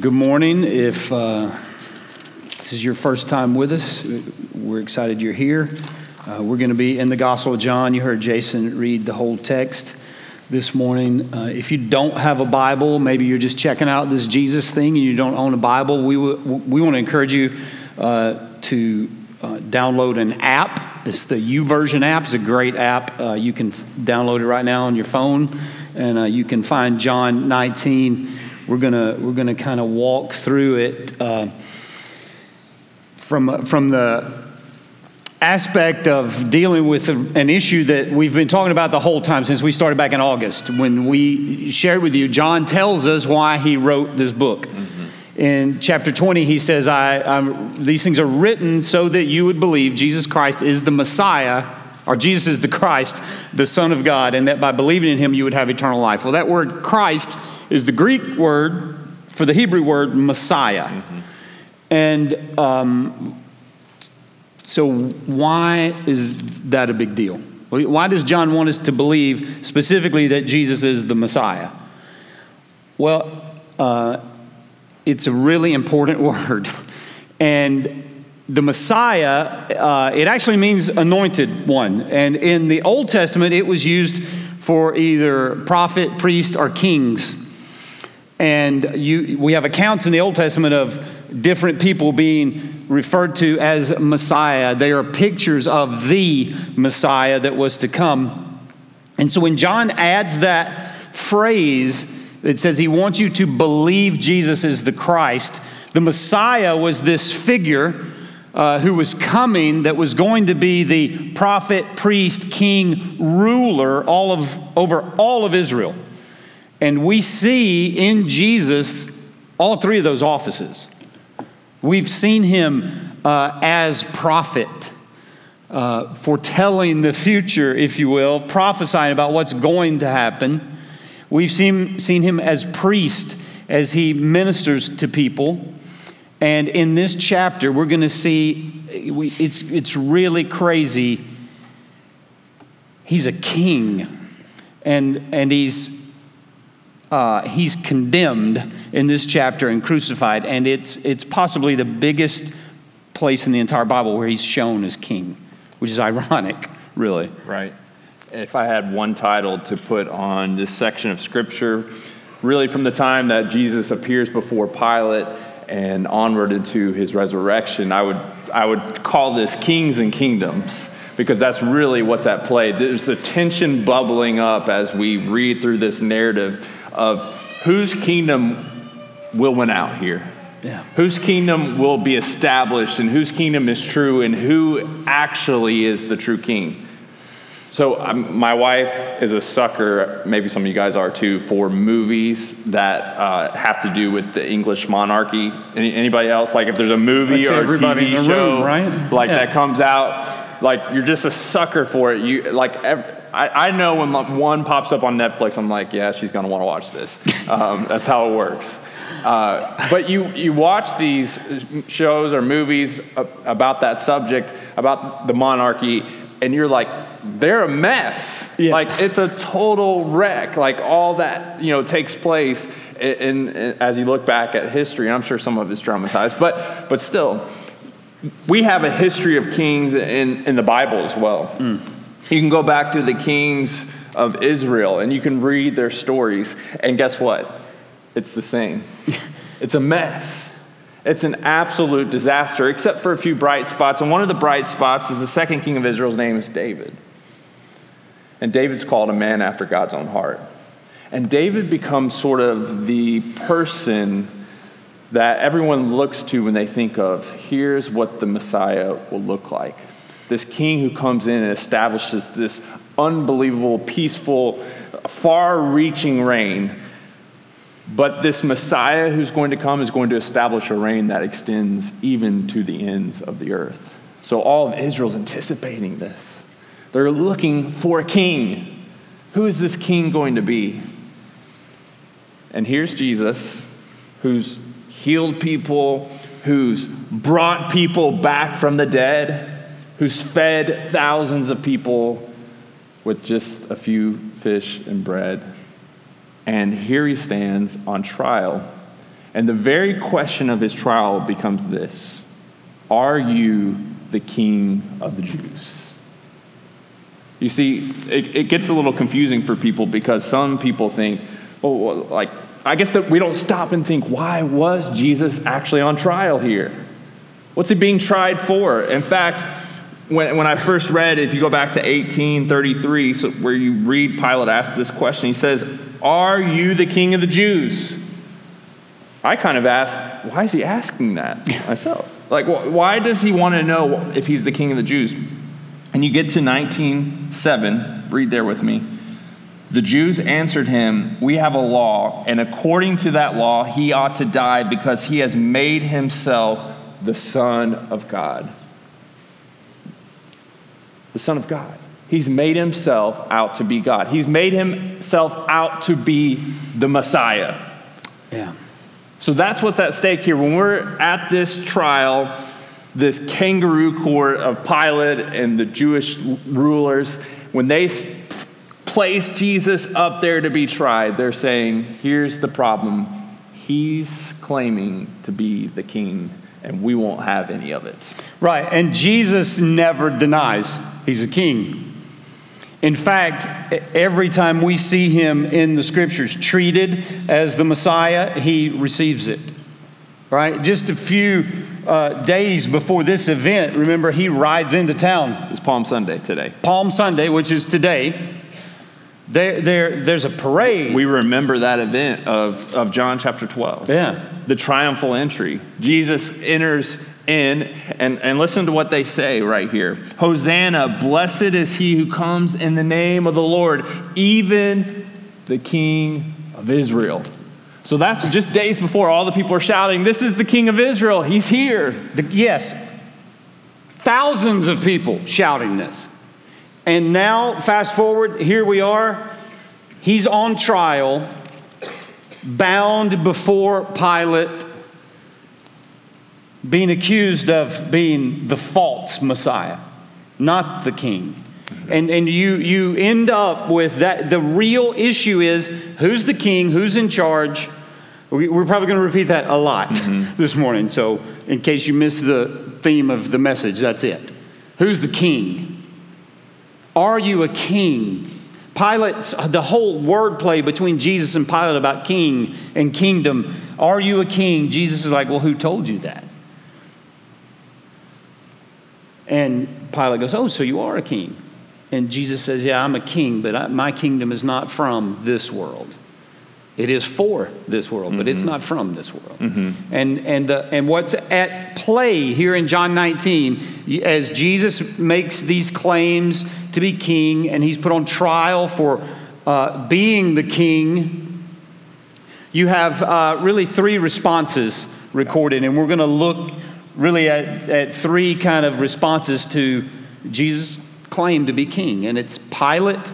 Good morning. If uh, this is your first time with us, we're excited you're here. Uh, we're going to be in the Gospel of John. You heard Jason read the whole text this morning. Uh, if you don't have a Bible, maybe you're just checking out this Jesus thing and you don't own a Bible, we, w- we want to encourage you uh, to uh, download an app. It's the YouVersion app. It's a great app. Uh, you can f- download it right now on your phone, and you can find John 19 we're gonna we're gonna kind of walk through it uh, from from the aspect of dealing with an issue that we've been talking about the whole time since we started back in August when we shared with you. John tells us why he wrote this book. Mm-hmm. In chapter 20, he says, I, I'm, These things are written so that you would believe Jesus Christ is the Messiah, or Jesus is the Christ, the Son of God, and that by believing in him you would have eternal life. Well, that word Christ is the Greek word for the Hebrew word Messiah. Mm-hmm. And um, so, why is that a big deal? Why does John want us to believe specifically that Jesus is the Messiah? Well, uh, it's a really important word. And the Messiah, uh, it actually means anointed one. And in the Old Testament, it was used for either prophet, priest, or kings. And you, we have accounts in the Old Testament of different people being referred to as Messiah. They are pictures of the Messiah that was to come. And so when John adds that phrase that says he wants you to believe Jesus is the Christ, the Messiah was this figure uh, who was coming that was going to be the prophet, priest, king, ruler all of, over all of Israel. And we see in Jesus all three of those offices. We've seen him uh, as prophet, uh, foretelling the future, if you will, prophesying about what's going to happen. We've seen, seen him as priest as he ministers to people. And in this chapter, we're going to see it's, it's really crazy. He's a king, and, and he's uh, he's condemned in this chapter and crucified, and it's, it's possibly the biggest place in the entire Bible where he's shown as king, which is ironic, really. Right. If I had one title to put on this section of Scripture, really from the time that Jesus appears before Pilate and onward into his resurrection, I would, I would call this Kings and Kingdoms because that's really what's at play. There's the tension bubbling up as we read through this narrative of whose kingdom will win out here. Yeah. Whose kingdom will be established and whose kingdom is true and who actually is the true king. So, um, my wife is a sucker, maybe some of you guys are too, for movies that uh, have to do with the English monarchy. Any, anybody else? Like, if there's a movie That's or a TV show room, right? like yeah. that comes out, like, you're just a sucker for it. You, like, every, I, I know when one pops up on Netflix, I'm like, yeah, she's going to want to watch this. Um, that's how it works. Uh, but you, you watch these shows or movies about that subject, about the monarchy, and you're like, they're a mess. Yeah. Like it's a total wreck. Like all that you know takes place in, in, as you look back at history. And I'm sure some of it's dramatized, but but still, we have a history of kings in, in the Bible as well. Mm. You can go back to the kings of Israel and you can read their stories, and guess what? It's the same. it's a mess. It's an absolute disaster, except for a few bright spots. And one of the bright spots is the second king of Israel's name is David. And David's called a man after God's own heart. And David becomes sort of the person that everyone looks to when they think of here's what the Messiah will look like this king who comes in and establishes this unbelievable, peaceful, far reaching reign. But this Messiah who's going to come is going to establish a reign that extends even to the ends of the earth. So all of Israel's anticipating this. They're looking for a king. Who is this king going to be? And here's Jesus, who's healed people, who's brought people back from the dead who's fed thousands of people with just a few fish and bread. And here he stands on trial. And the very question of his trial becomes this Are you the king of the Jews? You see, it, it gets a little confusing for people because some people think, oh, well, like, I guess that we don't stop and think, why was Jesus actually on trial here? What's he being tried for? In fact, when, when I first read, if you go back to 1833, so where you read Pilate ask this question, he says, Are you the king of the Jews? I kind of asked, why is he asking that myself? Like, why does he want to know if he's the king of the Jews? And you get to 19:7, read there with me. The Jews answered him, We have a law, and according to that law, he ought to die because he has made himself the Son of God. The Son of God. He's made himself out to be God. He's made himself out to be the Messiah. Yeah. So that's what's at stake here. When we're at this trial, this kangaroo court of Pilate and the Jewish rulers, when they place Jesus up there to be tried, they're saying, here's the problem. He's claiming to be the king, and we won't have any of it. Right. And Jesus never denies he's a king. In fact, every time we see him in the scriptures treated as the Messiah, he receives it. Right? Just a few uh, days before this event, remember, he rides into town. It's Palm Sunday today. Palm Sunday, which is today. There, there, there's a parade. We remember that event of, of John chapter 12. Yeah. The triumphal entry. Jesus enters in, and, and listen to what they say right here Hosanna, blessed is he who comes in the name of the Lord, even the King of Israel. So that's just days before all the people are shouting, This is the King of Israel, he's here. The, yes, thousands of people shouting this. And now, fast forward, here we are. He's on trial, bound before Pilate being accused of being the false Messiah, not the king. And, and you, you end up with that. The real issue is who's the king, who's in charge. We, are probably going to repeat that a lot mm-hmm. this morning. So, in case you missed the theme of the message, that's it. Who's the king? Are you a king? Pilate's, the whole wordplay between Jesus and Pilate about king and kingdom. Are you a king? Jesus is like, well, who told you that? And Pilate goes, Oh, so you are a king. And Jesus says, Yeah, I'm a king, but I, my kingdom is not from this world. It is for this world, mm-hmm. but it's mm-hmm. not from this world. Mm-hmm. And, and, uh, and what's at play here in John 19, as Jesus makes these claims to be king and he's put on trial for uh, being the king, you have uh, really three responses recorded. And we're going to look really at, at three kind of responses to Jesus' claim to be king. And it's Pilate,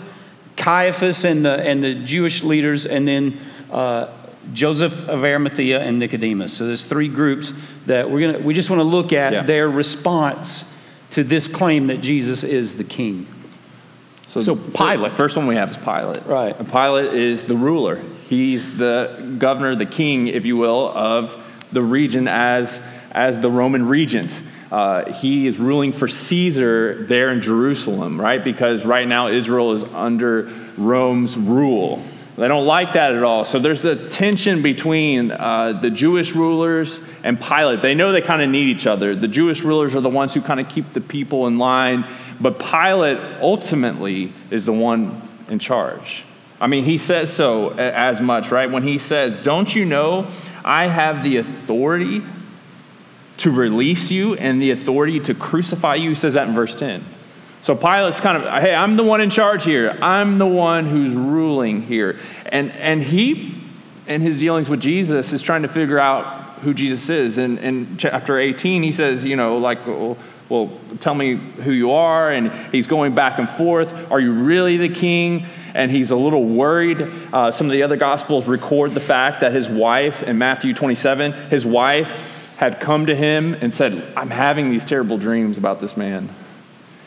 Caiaphas, and the, and the Jewish leaders, and then uh, Joseph of Arimathea and Nicodemus. So there's three groups that we're gonna we just want to look at yeah. their response to this claim that Jesus is the king. So, so Pilate. First one we have is Pilate. Right. And Pilate is the ruler. He's the governor, the king, if you will, of the region as as the Roman regent. Uh, he is ruling for Caesar there in Jerusalem, right? Because right now Israel is under Rome's rule. They don't like that at all. So there's a tension between uh, the Jewish rulers and Pilate. They know they kind of need each other. The Jewish rulers are the ones who kind of keep the people in line, but Pilate ultimately is the one in charge. I mean, he says so as much, right? When he says, Don't you know I have the authority to release you and the authority to crucify you. He says that in verse 10. So Pilate's kind of, hey, I'm the one in charge here. I'm the one who's ruling here. And, and he, in his dealings with Jesus, is trying to figure out who Jesus is. And in chapter 18, he says, you know, like, well, well, tell me who you are. And he's going back and forth. Are you really the king? And he's a little worried. Uh, some of the other gospels record the fact that his wife, in Matthew 27, his wife had come to him and said, I'm having these terrible dreams about this man.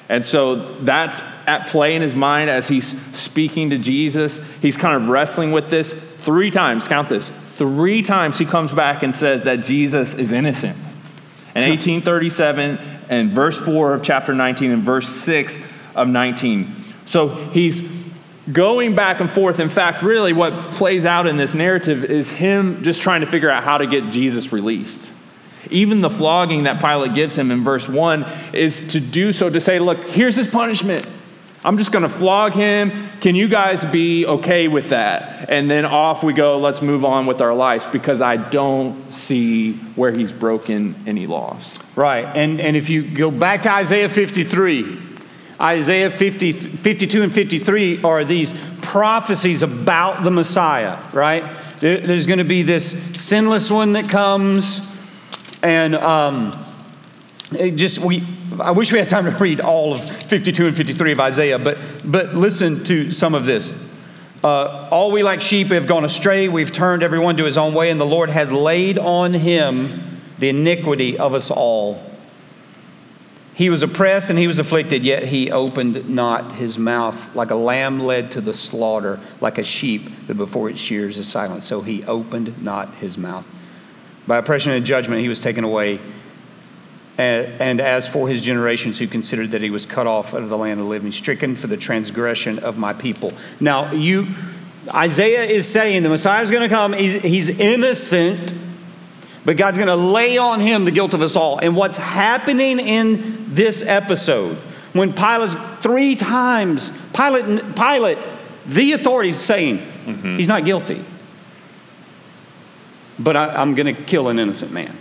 And so that's at play in his mind as he's speaking to Jesus. He's kind of wrestling with this three times, count this, Three times he comes back and says that Jesus is innocent. In 1837, and verse 4 of chapter 19, and verse 6 of 19. So he's going back and forth. In fact, really, what plays out in this narrative is him just trying to figure out how to get Jesus released. Even the flogging that Pilate gives him in verse 1 is to do so to say, Look, here's his punishment. I'm just going to flog him. Can you guys be okay with that? And then off we go. Let's move on with our lives because I don't see where he's broken any laws. Right. And, and if you go back to Isaiah 53, Isaiah 50, 52 and 53 are these prophecies about the Messiah, right? There, there's going to be this sinless one that comes, and um, just we. I wish we had time to read all of 52 and 53 of Isaiah, but but listen to some of this. Uh, all we like sheep have gone astray; we've turned everyone to his own way, and the Lord has laid on him the iniquity of us all. He was oppressed and he was afflicted, yet he opened not his mouth, like a lamb led to the slaughter, like a sheep that before its shears is silent. So he opened not his mouth. By oppression and judgment he was taken away. And as for his generations who considered that he was cut off out of the land of the living, stricken for the transgression of my people. Now, you, Isaiah is saying the Messiah is going to come. He's, he's innocent but God's going to lay on him the guilt of us all. And what's happening in this episode, when Pilate three times, Pilate, Pilate the authorities saying mm-hmm. he's not guilty, but I, I'm going to kill an innocent man.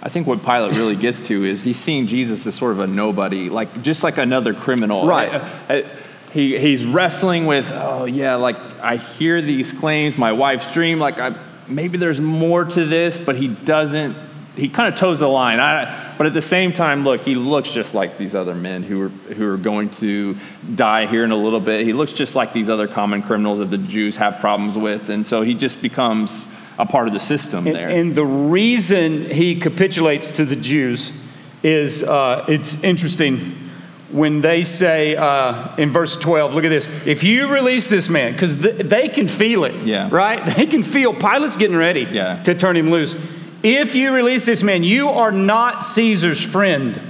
I think what Pilate really gets to is he's seeing Jesus as sort of a nobody, like just like another criminal. Right. I, I, he, he's wrestling with, oh yeah, like I hear these claims, my wife's dream, like I, maybe there's more to this, but he doesn't. He kind of toes the line. I, but at the same time, look, he looks just like these other men who are, who are going to die here in a little bit. He looks just like these other common criminals that the Jews have problems with. And so he just becomes a part of the system there. And, and the reason he capitulates to the Jews is uh, it's interesting when they say uh, in verse 12, look at this. If you release this man, because th- they can feel it, yeah. right? They can feel Pilate's getting ready yeah. to turn him loose. If you release this man, you are not Caesar's friend.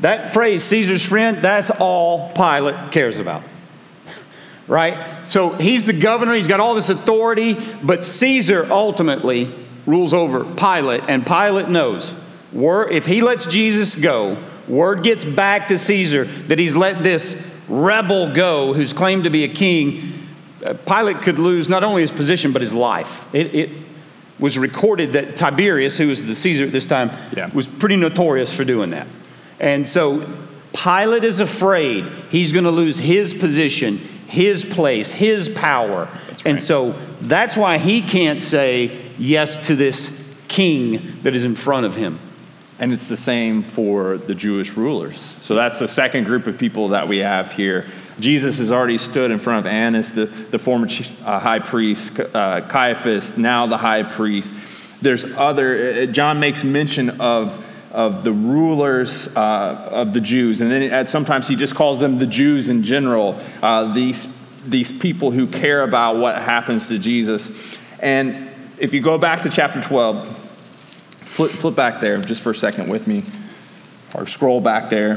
That phrase, Caesar's friend, that's all Pilate cares about. Right? So he's the governor, he's got all this authority, but Caesar ultimately rules over Pilate, and Pilate knows word, if he lets Jesus go, Word gets back to Caesar that he's let this rebel go who's claimed to be a king. Uh, Pilate could lose not only his position, but his life. It, it was recorded that Tiberius, who was the Caesar at this time, yeah. was pretty notorious for doing that. And so Pilate is afraid he's going to lose his position, his place, his power. Right. And so that's why he can't say yes to this king that is in front of him. And it's the same for the Jewish rulers. So that's the second group of people that we have here. Jesus has already stood in front of Annas, the, the former uh, high priest, uh, Caiaphas, now the high priest. There's other, uh, John makes mention of, of the rulers uh, of the Jews. And then sometimes he just calls them the Jews in general, uh, these, these people who care about what happens to Jesus. And if you go back to chapter 12, Flip, flip back there just for a second with me, or scroll back there.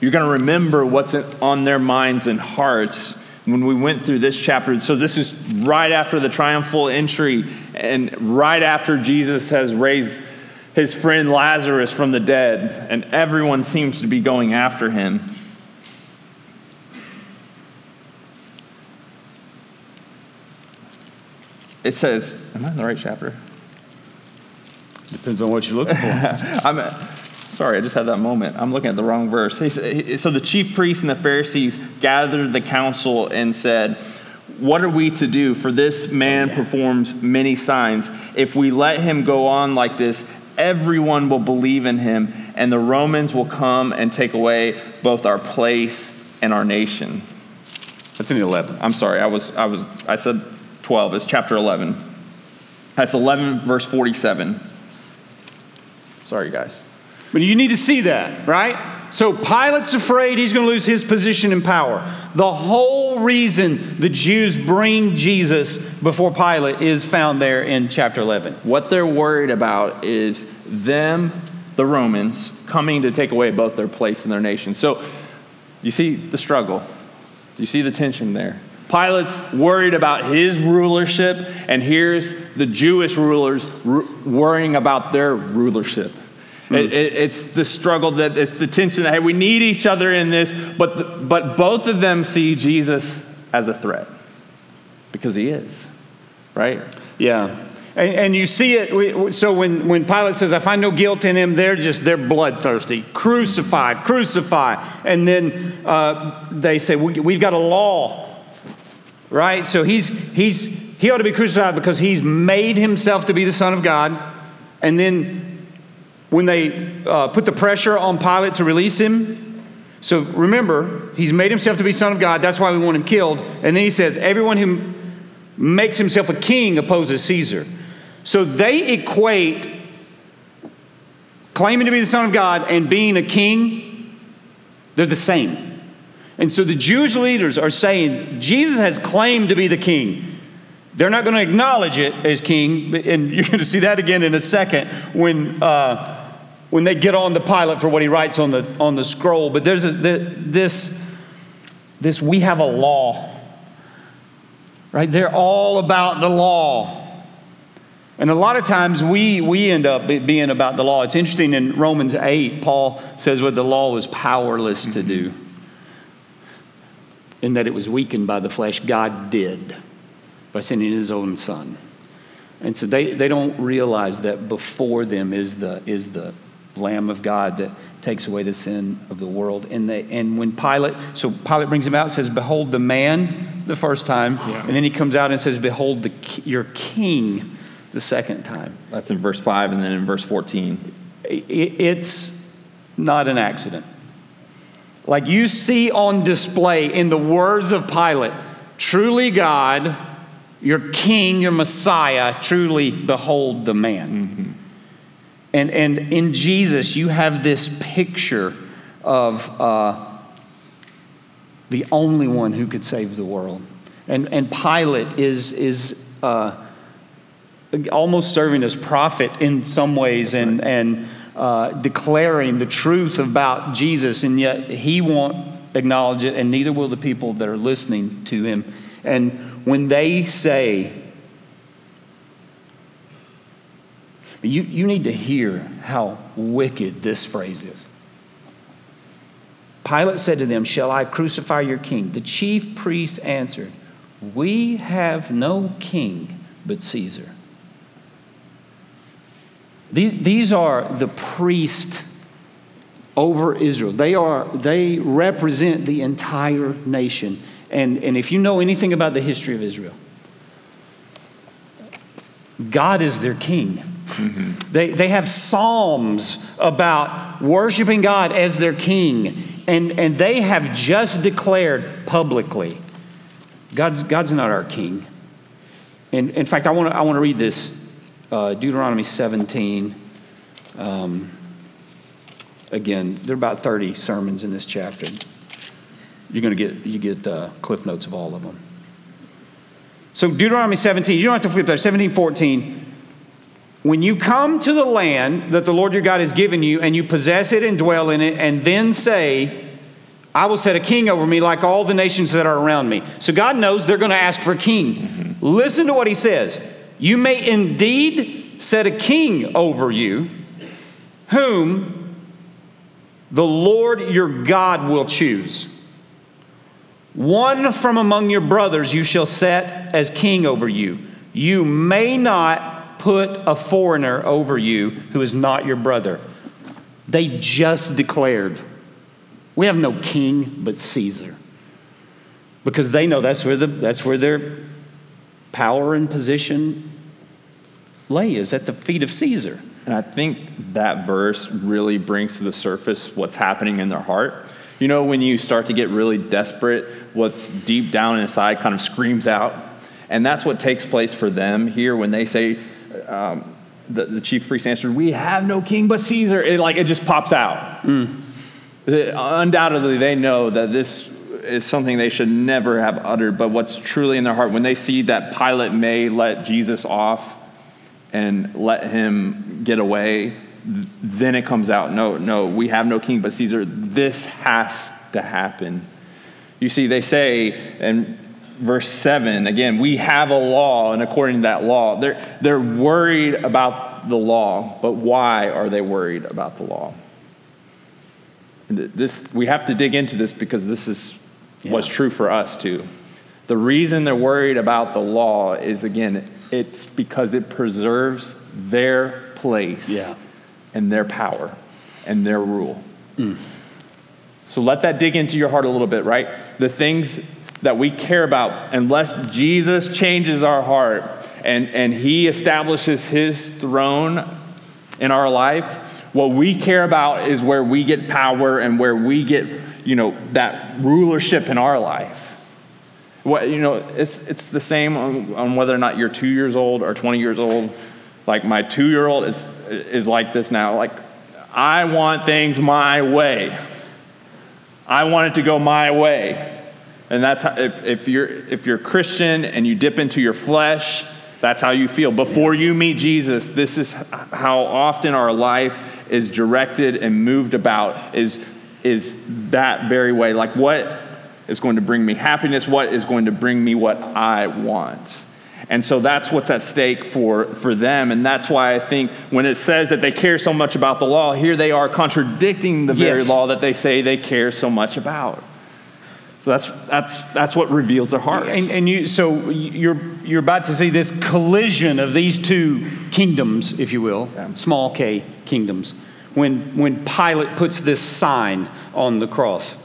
You're going to remember what's on their minds and hearts when we went through this chapter. So, this is right after the triumphal entry and right after Jesus has raised his friend Lazarus from the dead, and everyone seems to be going after him. It says, Am I in the right chapter? Depends on what you're looking for. I'm, sorry, I just had that moment. I'm looking at the wrong verse. So the chief priests and the Pharisees gathered the council and said, What are we to do? For this man oh, performs many signs. If we let him go on like this, everyone will believe in him, and the Romans will come and take away both our place and our nation. That's in 11. I'm sorry, I was, I was, I said 12. It's chapter 11. That's 11, verse 47. Sorry, guys. But you need to see that, right? So Pilate's afraid he's going to lose his position and power. The whole reason the Jews bring Jesus before Pilate is found there in chapter 11. What they're worried about is them, the Romans, coming to take away both their place and their nation. So you see the struggle. You see the tension there. Pilate's worried about his rulership, and here's the Jewish rulers worrying about their rulership. It, it, it's the struggle that it's the tension that hey, we need each other in this, but the, but both of them see Jesus as a threat because he is, right? Yeah. And, and you see it. So when, when Pilate says, I find no guilt in him, they're just, they're bloodthirsty. Crucify, crucify. And then uh, they say, we, We've got a law, right? So he's, he's, he ought to be crucified because he's made himself to be the Son of God. And then when they uh, put the pressure on Pilate to release him, so remember, he's made himself to be Son of God. That's why we want him killed. And then he says, Everyone who makes himself a king opposes Caesar. So they equate claiming to be the Son of God and being a king, they're the same. And so the Jewish leaders are saying Jesus has claimed to be the king. They're not going to acknowledge it as king, and you're going to see that again in a second when, uh, when they get on to Pilate for what he writes on the, on the scroll. But there's a, this, this, we have a law, right? They're all about the law. And a lot of times we, we end up being about the law. It's interesting in Romans 8, Paul says what the law was powerless to do, in that it was weakened by the flesh. God did by sending his own son. And so they, they don't realize that before them is the, is the Lamb of God that takes away the sin of the world. And, they, and when Pilate, so Pilate brings him out and says, Behold the man the first time. Yeah. And then he comes out and says, Behold the, your king the second time. That's in verse 5 and then in verse 14. It's not an accident. Like you see on display in the words of Pilate, truly God, your king, your Messiah, truly behold the man. Mm-hmm. And, and in Jesus, you have this picture of uh, the only one who could save the world. And, and Pilate is, is uh, almost serving as prophet in some ways and, and uh, declaring the truth about Jesus, and yet he won't acknowledge it, and neither will the people that are listening to him. And when they say, you, you need to hear how wicked this phrase is. Pilate said to them, Shall I crucify your king? The chief priests answered, We have no king but Caesar. These are the priests over Israel. They, are, they represent the entire nation. And, and if you know anything about the history of Israel, God is their king. Mm-hmm. They, they have psalms about worshiping God as their king. And, and they have just declared publicly God's, God's not our king. And in fact, I want to I want to read this uh, Deuteronomy 17. Um, again, there are about 30 sermons in this chapter. You're going to get you get uh, cliff notes of all of them. So Deuteronomy 17, you don't have to flip there. 17, 14. When you come to the land that the Lord your God has given you, and you possess it and dwell in it, and then say, I will set a king over me like all the nations that are around me. So God knows they're going to ask for a king. Mm-hmm. Listen to what he says. You may indeed set a king over you, whom the Lord your God will choose. One from among your brothers you shall set as king over you. You may not put a foreigner over you who is not your brother. They just declared, We have no king but Caesar. Because they know that's where, the, that's where their power and position lay is at the feet of Caesar. And I think that verse really brings to the surface what's happening in their heart. You know, when you start to get really desperate, what's deep down inside kind of screams out. And that's what takes place for them here when they say, um, the, the, chief priest answered, We have no king but Caesar. It, like, it just pops out. Mm. Undoubtedly, they know that this is something they should never have uttered, but what's truly in their heart when they see that Pilate may let Jesus off and let him get away, then it comes out no, no, we have no king but Caesar. This has to happen. You see, they say in verse 7, again, we have a law, and according to that law, they're, they're worried about the law, but why are they worried about the law? This, we have to dig into this because this is yeah. what's true for us too. The reason they're worried about the law is, again, it's because it preserves their place yeah. and their power and their rule. Mm. So let that dig into your heart a little bit, right? The things that we care about, unless Jesus changes our heart and, and he establishes his throne in our life, what we care about is where we get power and where we get, you know, that rulership in our life. What, you know, it's, it's the same on, on whether or not you're two years old or 20 years old. Like my two year old is, is like this now. Like, I want things my way. I want it to go my way. And that's how, if, if, you're, if you're Christian and you dip into your flesh, that's how you feel. Before you meet Jesus, this is how often our life is directed and moved about, is, is that very way. Like, what is going to bring me happiness, what is going to bring me what I want. And so that's what's at stake for, for them. And that's why I think when it says that they care so much about the law, here they are contradicting the very yes. law that they say they care so much about. So that's, that's, that's what reveals their hearts. And, and you, so you're, you're about to see this collision of these two kingdoms, if you will, yeah. small k kingdoms, when, when Pilate puts this sign on the cross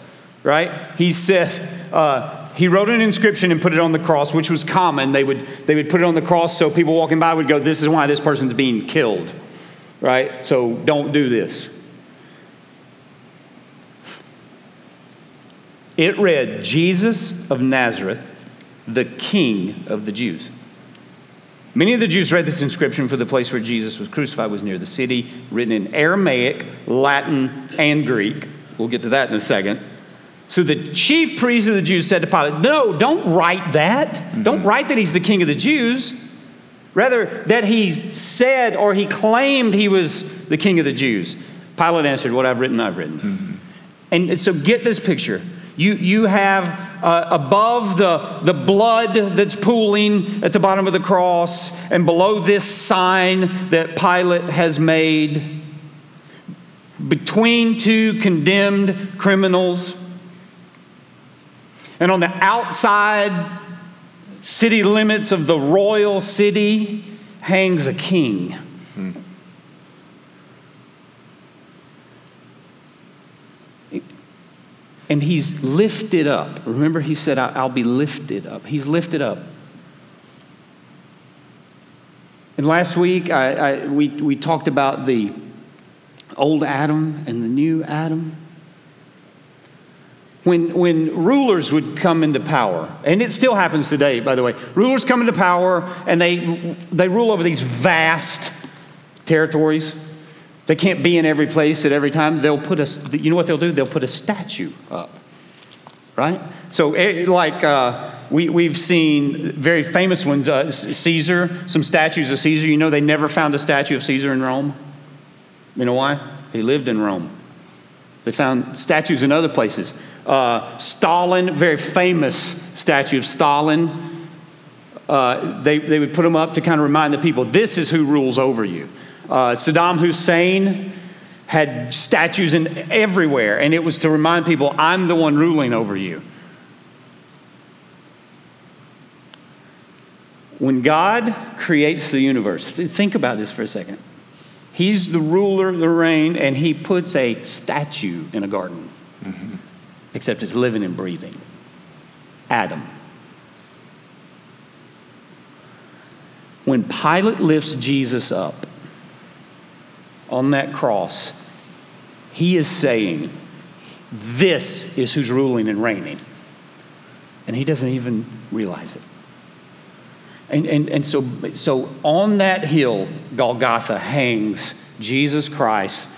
right? He says, uh, he wrote an inscription and put it on the cross, which was common. They would, they would put it on the cross so people walking by would go, This is why this person's being killed, right? So don't do this. It read, Jesus of Nazareth, the King of the Jews. Many of the Jews read this inscription for the place where Jesus was crucified was near the city, written in Aramaic, Latin, and Greek. We'll get to that in a second. So the chief priest of the Jews said to Pilate, No, don't write that. Mm-hmm. Don't write that he's the king of the Jews. Rather, that he said or he claimed he was the king of the Jews. Pilate answered, What I've written, I've written. Mm-hmm. And so get this picture. You, you have uh, above the, the blood that's pooling at the bottom of the cross, and below this sign that Pilate has made, between two condemned criminals, and on the outside city limits of the royal city hangs a king. And he's lifted up. Remember, he said, I'll be lifted up. He's lifted up. And last week, I, I, we, we talked about the old Adam and the new Adam when, when rulers would come into power, and it still happens today, by the way, rulers come into power and they, they rule over these vast territories. They can't be in every place at every time. They'll put a, you know what they'll do? They'll put a statue up, right? So, eh, like, uh, we, we've seen very famous ones uh, Caesar, some statues of Caesar. You know, they never found a statue of Caesar in Rome. You know why? He lived in Rome. They found statues in other places. Uh, Stalin, very famous statue of Stalin. Uh, they, they would put them up to kind of remind the people this is who rules over you. Uh, Saddam Hussein had statues in everywhere, and it was to remind people, I'm the one ruling over you. When God creates the universe, think about this for a second. He's the ruler, of the reign, and he puts a statue in a garden. Mm-hmm except it's living and breathing. Adam. When Pilate lifts Jesus up on that cross, he is saying, This is who's ruling and reigning. And he doesn't even realize it. And, and, and so, so on that hill, Golgotha, hangs Jesus Christ,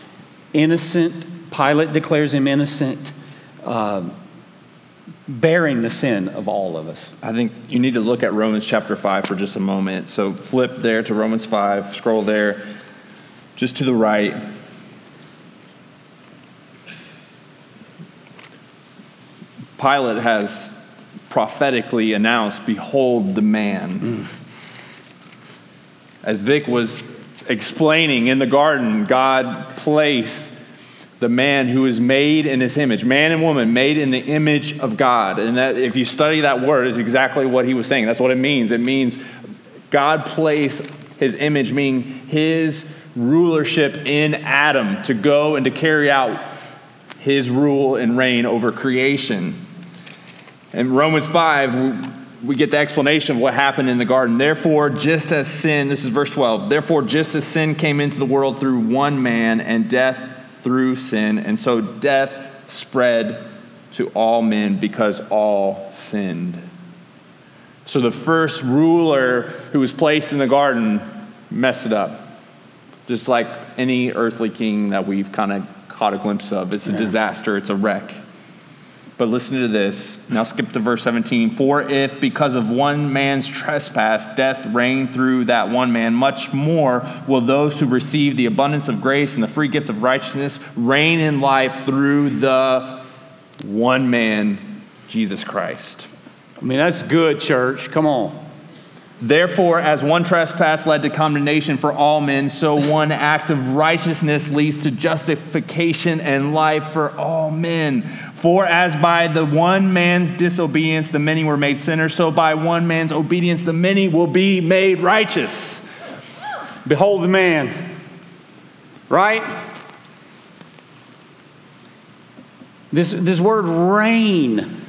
innocent. Pilate declares him innocent. Um, bearing the sin of all of us. I think you need to look at Romans chapter 5 for just a moment. So flip there to Romans 5, scroll there, just to the right. Pilate has prophetically announced, Behold the man. Mm. As Vic was explaining in the garden, God placed the man who is made in his image, man and woman made in the image of God. And that if you study that word is exactly what he was saying. That's what it means. It means God placed his image, meaning his rulership in Adam to go and to carry out his rule and reign over creation. In Romans 5, we get the explanation of what happened in the garden. Therefore, just as sin, this is verse 12, therefore, just as sin came into the world through one man and death through sin, and so death spread to all men because all sinned. So the first ruler who was placed in the garden messed it up. Just like any earthly king that we've kind of caught a glimpse of. It's a disaster, it's a wreck. But listen to this. Now skip to verse 17. For if because of one man's trespass death reigned through that one man, much more will those who receive the abundance of grace and the free gift of righteousness reign in life through the one man, Jesus Christ. I mean, that's good, church. Come on. Therefore, as one trespass led to condemnation for all men, so one act of righteousness leads to justification and life for all men. For as by the one man's disobedience the many were made sinners, so by one man's obedience the many will be made righteous. Behold the man, right? This, this word reign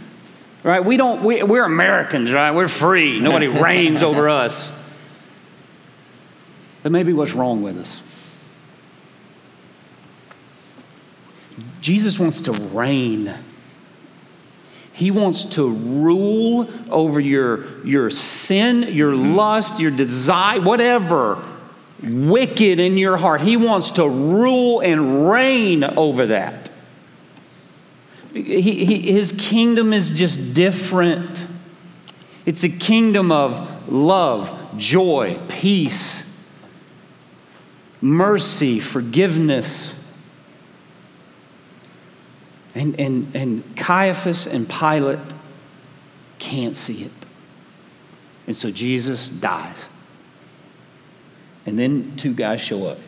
Right? We don't, we, we're Americans, right? We're free. Nobody reigns over us. But maybe what's wrong with us? Jesus wants to reign. He wants to rule over your, your sin, your lust, your desire, whatever wicked in your heart. He wants to rule and reign over that he, he, his kingdom is just different. It's a kingdom of love, joy, peace, mercy, forgiveness. And, and, and Caiaphas and Pilate can't see it. And so Jesus dies. And then two guys show up.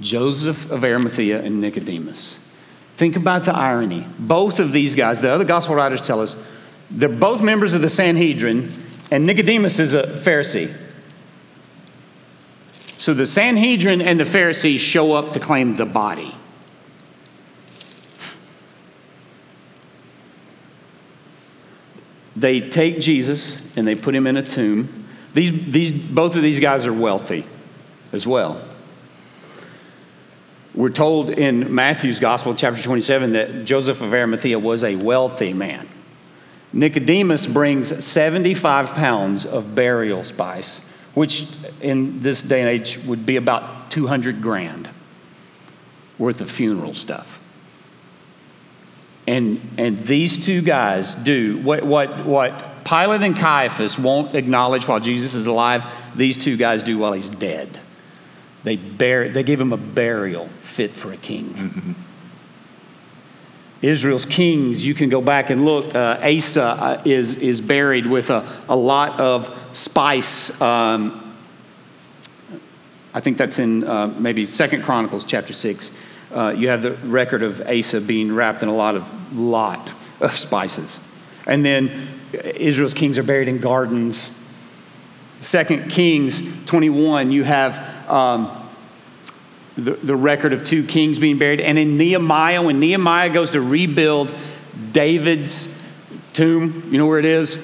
Joseph of Arimathea and Nicodemus. Think about the irony. Both of these guys, the other gospel writers tell us, they're both members of the Sanhedrin, and Nicodemus is a Pharisee. So the Sanhedrin and the Pharisees show up to claim the body. They take Jesus and they put him in a tomb. These, these, both of these guys are wealthy as well. We're told in Matthew's Gospel, chapter 27, that Joseph of Arimathea was a wealthy man. Nicodemus brings 75 pounds of burial spice, which in this day and age would be about 200 grand worth of funeral stuff. And, and these two guys do what, what, what Pilate and Caiaphas won't acknowledge while Jesus is alive, these two guys do while he's dead. They, bear, they gave him a burial fit for a king. Mm-hmm. Israel's kings, you can go back and look. Uh, Asa uh, is, is buried with a, a lot of spice. Um, I think that's in uh, maybe Second Chronicles chapter 6. Uh, you have the record of Asa being wrapped in a lot of lot of spices. And then Israel's kings are buried in gardens. Second Kings 21, you have um, the, the record of two kings being buried. And in Nehemiah, when Nehemiah goes to rebuild David's tomb, you know where it is?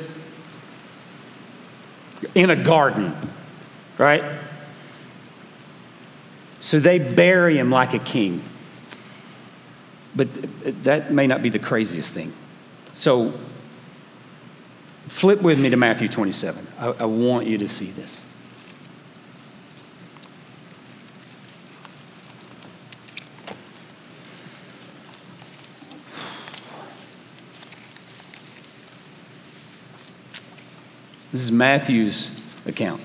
In a garden, right? So they bury him like a king. But that may not be the craziest thing. So flip with me to Matthew 27. I, I want you to see this. This is Matthew's account.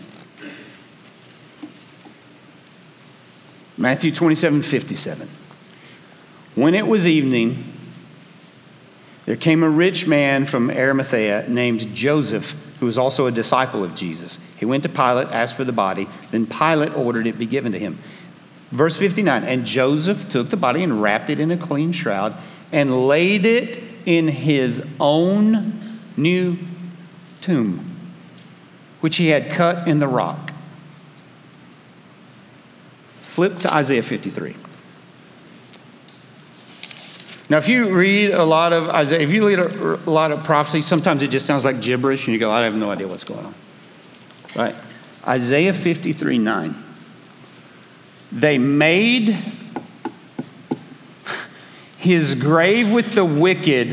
Matthew 27 57. When it was evening, there came a rich man from Arimathea named Joseph, who was also a disciple of Jesus. He went to Pilate, asked for the body. Then Pilate ordered it be given to him. Verse 59 And Joseph took the body and wrapped it in a clean shroud and laid it in his own new tomb, which he had cut in the rock. Flip to Isaiah 53. Now, if you read a lot of Isaiah, if you read a, a lot of prophecy, sometimes it just sounds like gibberish, and you go, I have no idea what's going on. Right? Isaiah 53 9. They made his grave with the wicked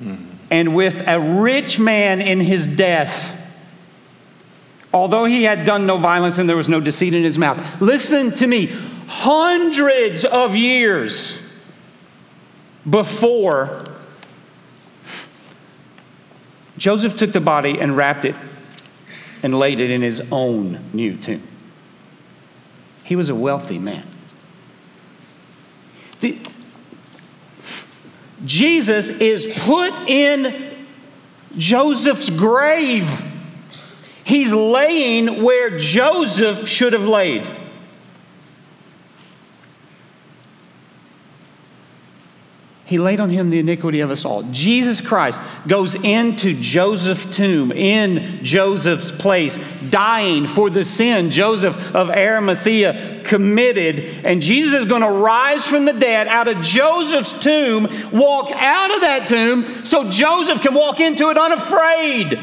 mm-hmm. and with a rich man in his death. Although he had done no violence and there was no deceit in his mouth. Listen to me. Hundreds of years before, Joseph took the body and wrapped it and laid it in his own new tomb. He was a wealthy man. The, Jesus is put in Joseph's grave. He's laying where Joseph should have laid. He laid on him the iniquity of us all. Jesus Christ goes into Joseph's tomb, in Joseph's place, dying for the sin Joseph of Arimathea committed. And Jesus is going to rise from the dead out of Joseph's tomb, walk out of that tomb so Joseph can walk into it unafraid.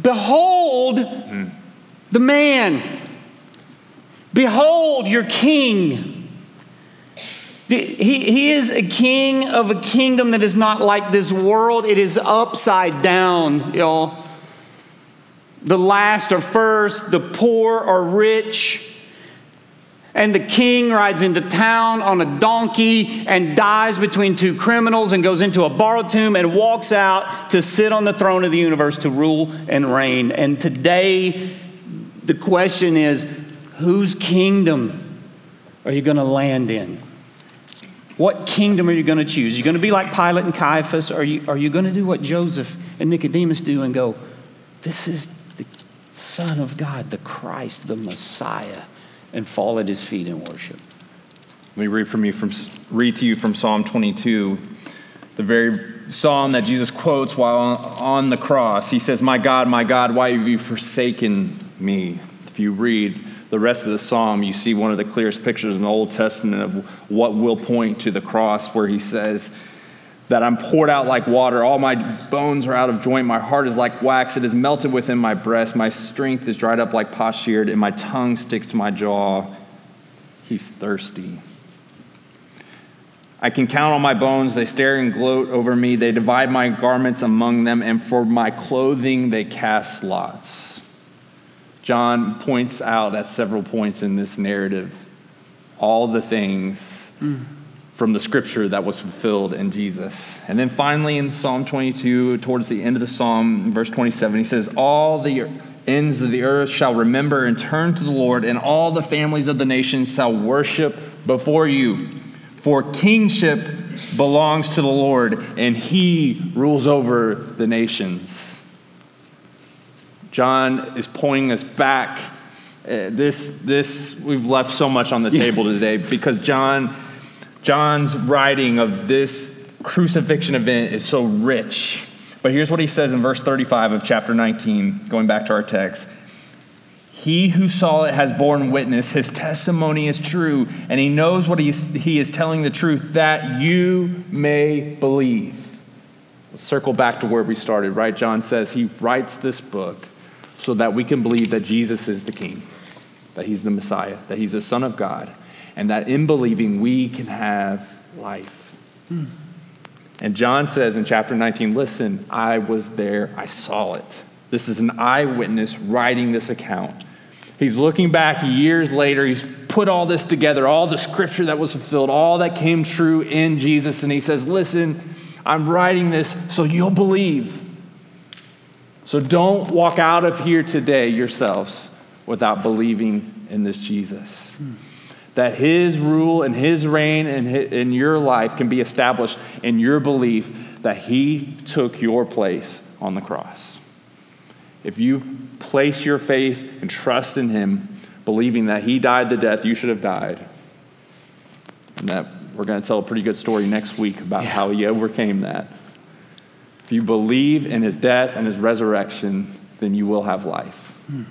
Behold the man. Behold your king. He, he is a king of a kingdom that is not like this world. It is upside down, y'all. The last are first, the poor are rich. And the king rides into town on a donkey and dies between two criminals and goes into a borrowed tomb and walks out to sit on the throne of the universe to rule and reign. And today, the question is whose kingdom are you going to land in? What kingdom are you going to choose? You're you going to be like Pilate and Caiaphas? Or are you, are you going to do what Joseph and Nicodemus do and go, This is the Son of God, the Christ, the Messiah, and fall at his feet in worship? Let me read from you from read to you from Psalm 22, the very psalm that Jesus quotes while on the cross. He says, "My God, my God, why have you forsaken me?" If you read the rest of the psalm, you see one of the clearest pictures in the Old Testament of what will point to the cross, where he says, that I'm poured out like water. All my bones are out of joint. My heart is like wax. It is melted within my breast. My strength is dried up like potsherd, and my tongue sticks to my jaw. He's thirsty. I can count on my bones. They stare and gloat over me. They divide my garments among them, and for my clothing they cast lots. John points out at several points in this narrative all the things mm. From the scripture that was fulfilled in Jesus. And then finally in Psalm 22, towards the end of the psalm, verse 27, he says, All the ends of the earth shall remember and turn to the Lord, and all the families of the nations shall worship before you. For kingship belongs to the Lord, and he rules over the nations. John is pointing us back. Uh, this, this, we've left so much on the table today because John, John's writing of this crucifixion event is so rich. But here's what he says in verse 35 of chapter 19, going back to our text. He who saw it has borne witness. His testimony is true, and he knows what he is, he is telling the truth, that you may believe. Let's circle back to where we started, right? John says he writes this book so that we can believe that Jesus is the King, that He's the Messiah, that He's the Son of God, and that in believing we can have life. Hmm. And John says in chapter 19, listen, I was there, I saw it. This is an eyewitness writing this account. He's looking back years later, he's put all this together, all the scripture that was fulfilled, all that came true in Jesus, and he says, Listen, I'm writing this so you'll believe. So don't walk out of here today yourselves without believing in this Jesus. That his rule and his reign in, in your life can be established in your belief that he took your place on the cross. If you place your faith and trust in him, believing that he died the death you should have died, and that we're going to tell a pretty good story next week about yeah. how he overcame that. If you believe in his death and his resurrection, then you will have life. Hmm.